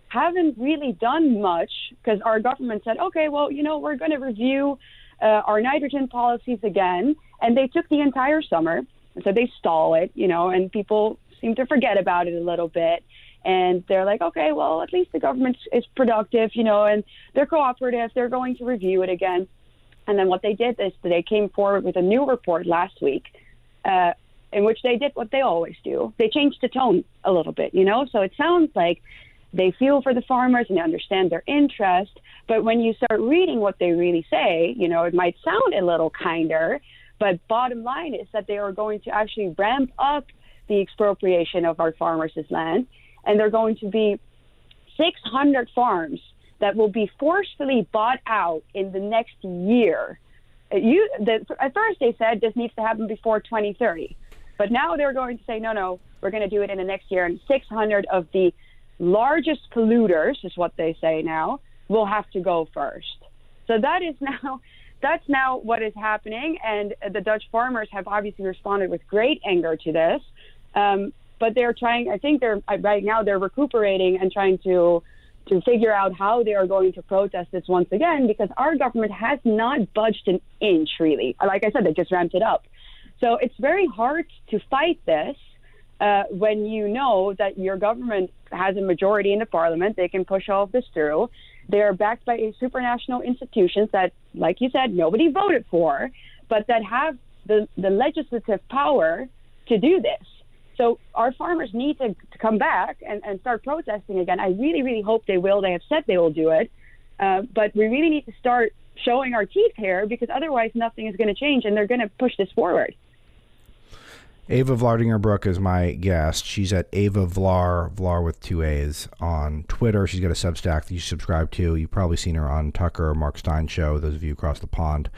haven't really done much because our government said, okay, well, you know, we're going to review uh, our nitrogen policies again. And they took the entire summer and so they stall it, you know, and people seem to forget about it a little bit. And they're like, okay, well, at least the government is productive, you know, and they're cooperative. They're going to review it again. And then what they did is they came forward with a new report last week uh, in which they did what they always do. They changed the tone a little bit, you know? So it sounds like they feel for the farmers and they understand their interest. But when you start reading what they really say, you know, it might sound a little kinder, but bottom line is that they are going to actually ramp up the expropriation of our farmers' land, and they're going to be 600 farms that will be forcefully bought out in the next year. Uh, you, the, at first, they said this needs to happen before 2030, but now they're going to say no, no, we're going to do it in the next year, and 600 of the largest polluters, is what they say now, will have to go first. So that is now that's now what is happening, and the Dutch farmers have obviously responded with great anger to this. Um, but they're trying. I think they're right now they're recuperating and trying to to figure out how they are going to protest this once again because our government has not budged an inch really. Like I said, they just ramped it up. So it's very hard to fight this uh, when you know that your government has a majority in the parliament. They can push all of this through. They're backed by a supranational institutions that, like you said, nobody voted for, but that have the, the legislative power to do this. So our farmers need to, to come back and, and start protesting again. I really, really hope they will. They have said they will do it. Uh, but we really need to start showing our teeth here because otherwise nothing is going to change and they're going to push this forward. Ava Vlaardingerbroek is my guest. She's at Ava Vlaar, Vlaar with two A's on Twitter. She's got a Substack that you subscribe to. You've probably seen her on Tucker or Mark Steyn show, those of you across the pond.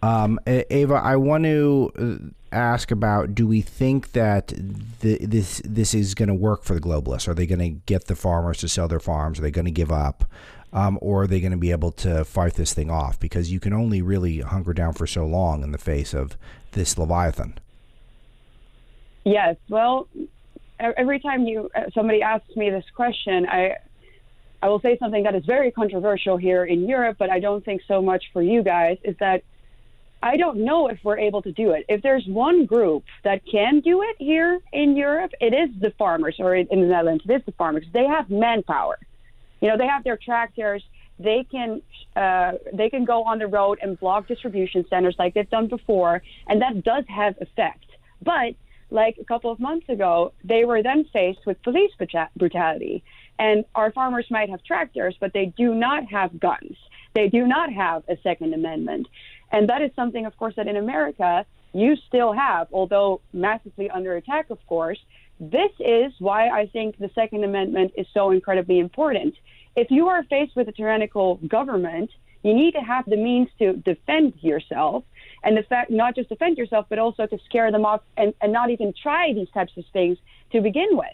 Um, Ava, I want to uh, ask about: Do we think that the, this this is going to work for the globalists? Are they going to get the farmers to sell their farms? Are they going to give up, um, or are they going to be able to fight this thing off? Because you can only really hunker down for so long in the face of this leviathan. Yes. Well, every time you uh, somebody asks me this question, I I will say something that is very controversial here in Europe, but I don't think so much for you guys. Is that I don't know if we're able to do it. If there's one group that can do it here in Europe, it is the farmers, or in the Netherlands, it is the farmers. They have manpower. You know, they have their tractors. They can uh, they can go on the road and block distribution centers like they've done before, and that does have effect. But like a couple of months ago, they were then faced with police brutality. And our farmers might have tractors, but they do not have guns. They do not have a Second Amendment. And that is something, of course, that in America you still have, although massively under attack, of course. This is why I think the Second Amendment is so incredibly important. If you are faced with a tyrannical government, you need to have the means to defend yourself and the fact not just defend yourself, but also to scare them off and, and not even try these types of things to begin with.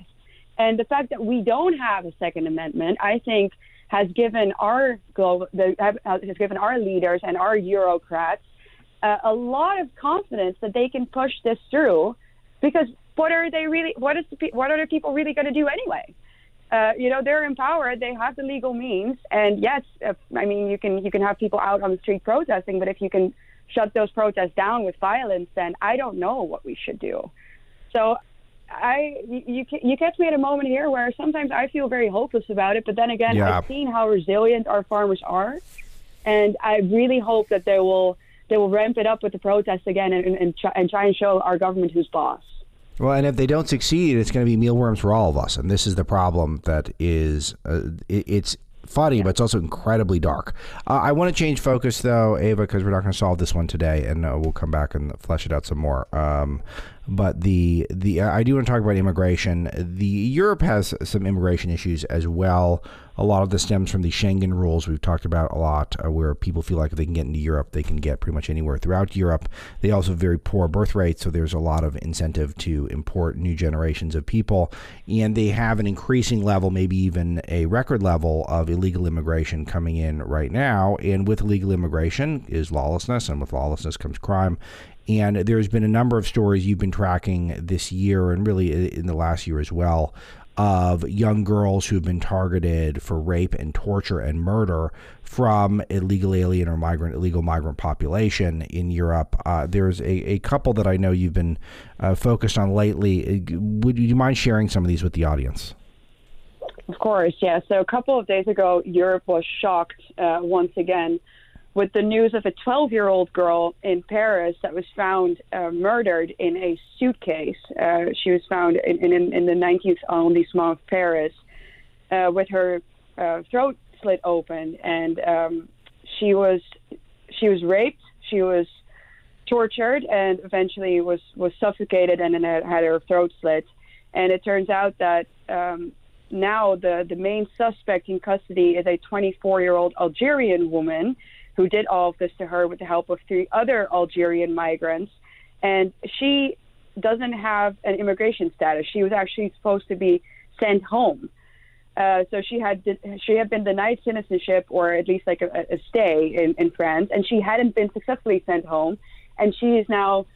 And the fact that we don't have a Second Amendment, I think, has given our global, the, has given our leaders and our bureaucrats uh, a lot of confidence that they can push this through, because what are they really? What is the, what are the people really going to do anyway? uh, you know, they're empowered. They have the legal means, and yes, if, I mean, you can you can have people out on the street protesting, but if you can shut those protests down with violence, then I don't know what we should do. So, I you you catch me at a moment here where sometimes I feel very hopeless about it, but then again, Yeah. I've seen how resilient our farmers are, and I really hope that they will they will ramp it up with the protests again and and, try, and try and show our government who's boss. Well, and if they don't succeed, it's going to be mealworms for all of us, and this is the problem that is uh, it, it's funny, but it's also incredibly dark. Uh, I want to change focus though, Ava, because we're not going to solve this one today, and uh, we'll come back and flesh it out some more. Um, but the the I do want to talk about immigration. The Europe has some immigration issues as well. A lot of this stems from the Schengen rules we've talked about a lot, uh, where people feel like if they can get into Europe, they can get pretty much anywhere throughout Europe. They also have very poor birth rates, so there's a lot of incentive to import new generations of people. And they have an increasing level, maybe even a record level, of illegal immigration coming in right now. And with illegal immigration is lawlessness, and with lawlessness comes crime. And there's been a number of stories you've been tracking this year and really in the last year as well of young girls who have been targeted for rape and torture and murder from illegal alien or migrant, illegal migrant population in Europe. Uh, there's a, a couple that I know you've been uh, focused on lately. Uh, Would you mind sharing some of these with the audience? Of course, yeah. So a couple of days ago, Europe was shocked uh, once again with the news of a 12 year old girl in Paris that was found uh, murdered in a suitcase. Uh, she was found in, in, in the 19th arrondissement of Paris uh, with her uh, throat slit open, and um, she was she was raped. She was tortured and eventually was was suffocated and then had, her throat slit. And it turns out that um, now the the main suspect in custody is a 24 year old Algerian woman who did all of this to her with the help of three other Algerian migrants. And she doesn't have an immigration status. She was actually supposed to be sent home. Uh, so she had she had been denied citizenship or at least like a, a stay in, in France, and she hadn't been successfully sent home, and she is now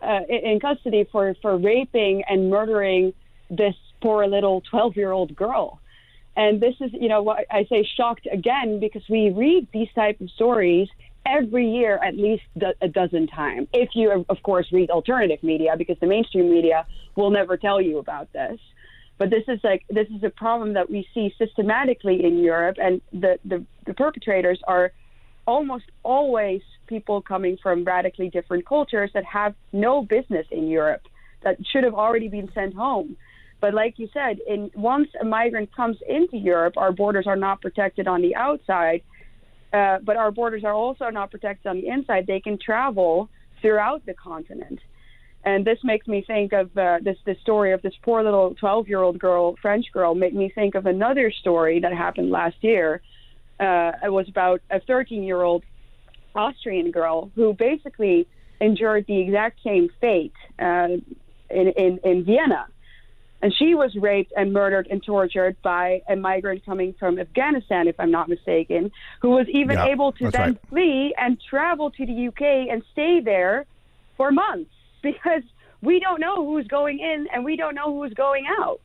uh, in custody for for raping and murdering this poor little 12 year old girl. And this is, you know, what I say shocked again because we read these type of stories every year at least a dozen times. If you, of course, read alternative media, because the mainstream media will never tell you about this. But this is like this is a problem that we see systematically in Europe, and the, the, the perpetrators are almost always people coming from radically different cultures that have no business in Europe, that should have already been sent home. But like you said, in once a migrant comes into Europe, our borders are not protected on the outside, uh, but our borders are also not protected on the inside. They can travel throughout the continent, and this makes me think of uh, this the story of this poor little 12 year old girl, French girl, make me think of another story that happened last year. Uh, it was about a 13 year old Austrian girl who basically endured the exact same fate uh, in, in in Vienna and she was raped and murdered and tortured by a migrant coming from Afghanistan, if I'm not mistaken, who was even Yeah, able to then right. flee and travel to the UK and stay there for months because we don't know who's going in and we don't know who's going out.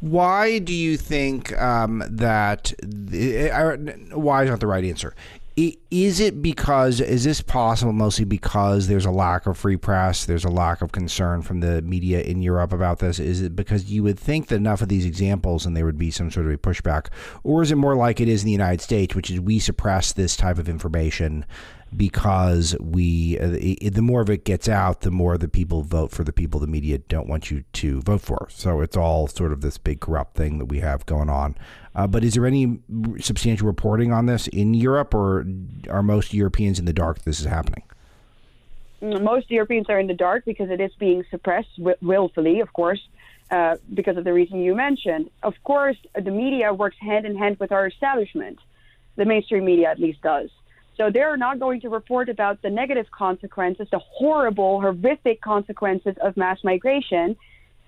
Why do you think um, that? The, I, why is not the right answer. Is it because? Is this possible mostly because there's a lack of free press? There's a lack of concern from the media in Europe about this. Is it because you would think that enough of these examples and there would be some sort of a pushback, or is it more like it is in the United States, which is we suppress this type of information because we uh, i- the more of it gets out, the more the people vote for the people the media don't want you to vote for. So it's all sort of this big corrupt thing that we have going on. Uh, but is there any substantial reporting on this in Europe, or are most Europeans in the dark this is happening? most Europeans are in the dark because it is being suppressed willfully, of course, uh, because of the reason you mentioned. Of course, the media works hand in hand with our establishment. The mainstream media, at least, does. So they're not going to report about the negative consequences, the horrible, horrific consequences of mass migration,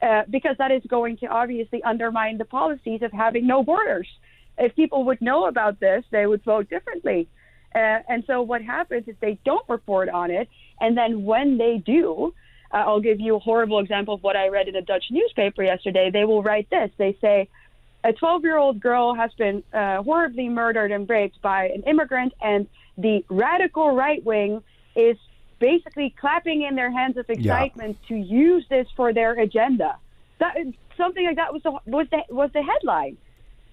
uh, because that is going to obviously undermine the policies of having no borders. If people would know about this, they would vote differently. Uh, and so what happens is they don't report on it, and then when they do, uh, I'll give you a horrible example of what I read in a Dutch newspaper yesterday. They will write this. They say a 12 year old girl has been uh, horribly murdered and raped by an immigrant, and the radical right wing is basically clapping in their hands of excitement yeah. to use this for their agenda. That something like that was the was the was the headline.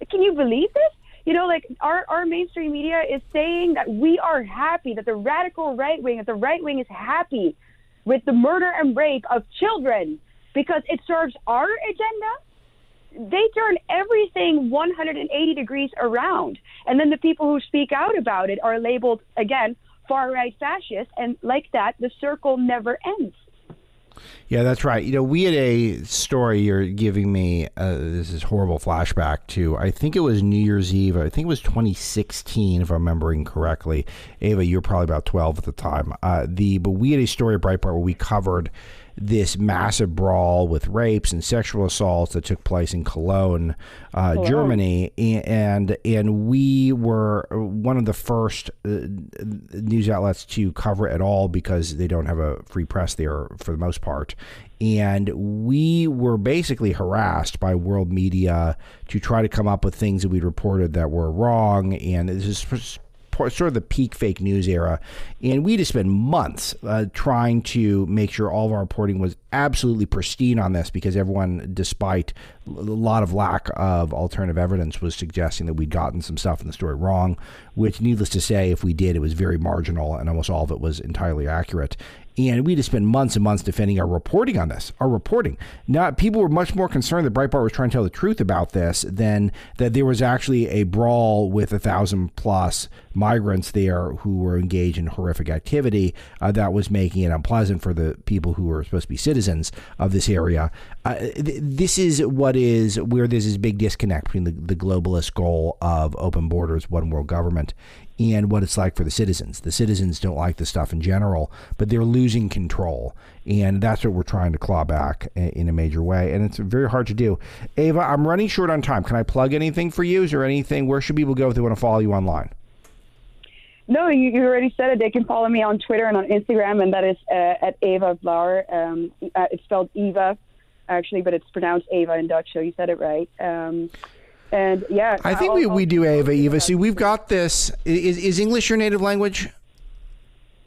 Can you believe this? You know, like our, our mainstream media is saying that we are happy, that the radical right wing, that the right wing is happy with the murder and rape of children because it serves our agenda. They turn everything 180 degrees around. And then the people who speak out about it are labeled, again, far right fascists. And like that, the circle never ends. Yeah, that's right. You know, we had a story you're giving me. Uh, this is horrible flashback to. I think it was New Year's Eve. I think it was 2016, if I'm remembering correctly. Ava, you were probably about 12 at the time. Uh, the but we had a story at Breitbart where we covered this massive brawl with rapes and sexual assaults that took place in Cologne, uh, Cologne. Germany, and and we were one of the first uh, news outlets to cover it at all because they don't have a free press there for the most part. And we were basically harassed by world media to try to come up with things that we'd reported that were wrong. And this is sort of the peak fake news era, and we just spent months uh, trying to make sure all of our reporting was absolutely pristine on this because everyone, despite a lot of lack of alternative evidence, was suggesting that we'd gotten some stuff in the story wrong. Which, needless to say, if we did, it was very marginal, and almost all of it was entirely accurate. And we just spent months and months defending our reporting on this. Our reporting. Now, people were much more concerned that Breitbart was trying to tell the truth about this than that there was actually a brawl with a thousand plus migrants there who were engaged in horrific activity uh, that was making it unpleasant for the people who were supposed to be citizens of this area. Uh, th- this is what is where there's this big disconnect between the, the globalist goal of open borders, one world government, and what it's like for the citizens. The citizens don't like the stuff in general, but they're losing control. And that's what we're trying to claw back in a major way. And it's very hard to do. Ava, I'm running short on time. Can I plug anything for you? Is there anything? Where should people go if they want to follow you online? No, you, you already said it. They can follow me on Twitter and on Instagram, and that is uh, at Ava Vlaar. Um, uh, it's spelled Eva, actually, but it's pronounced Ava in Dutch, so you said it right. Um, and yeah, I think I'll, we, we do Ava Eva. See, we've got this. Is, is English your native language?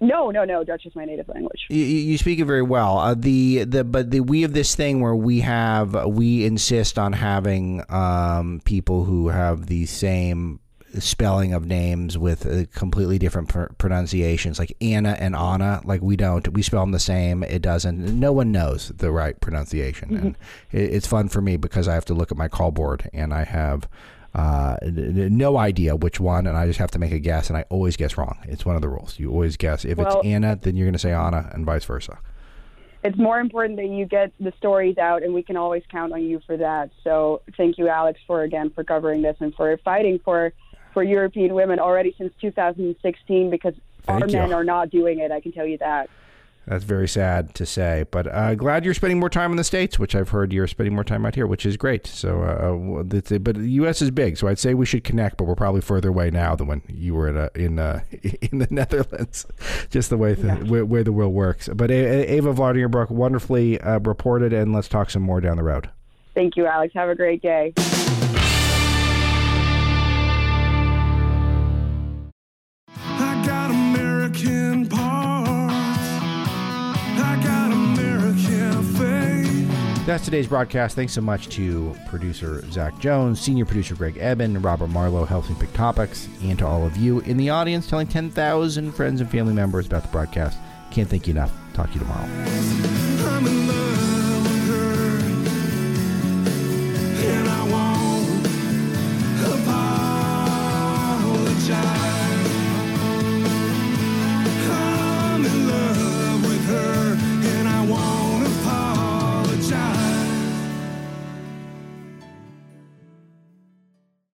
No, no, no. Dutch is my native language. You, you speak it very well. Uh, the the but the we have this thing where we have we insist on having um, people who have the same spelling of names with uh, completely different pr- pronunciations, like Anna and Anna. Like we don't, we spell them the same. It doesn't. No one knows the right pronunciation, mm-hmm. and it, it's fun for me because I have to look at my call board and I have. Uh, no idea which one, and I just have to make a guess, and I always guess wrong. It's one of the rules. You always guess. If well, it's Anna, then you're going to say Anna, and vice versa. It's more important that you get the stories out, and we can always count on you for that. So, thank you, Alex, for again for covering this and for fighting for for European women already since 2016 because Thank our you. men are not doing it. I can tell you that. That's very sad to say, but uh, glad you're spending more time in the states, which I've heard you're spending more time out here, which is great. So, uh, uh but the U.S. is big, so I'd say we should connect, but we're probably further away now than when you were in uh, in uh, in the Netherlands. Just the way the yeah. way, way, the world works. But Ava Vlaardingerbroek, wonderfully uh, reported, and let's talk some more down the road. Thank you, Alex. Have a great day. That's today's broadcast. Thanks so much to producer Zach Jones, senior producer Greg Eben, Robert Marlowe helping pick topics, and to all of you in the audience telling 10,000 friends and family members about the broadcast. Can't thank you enough. Talk to you tomorrow.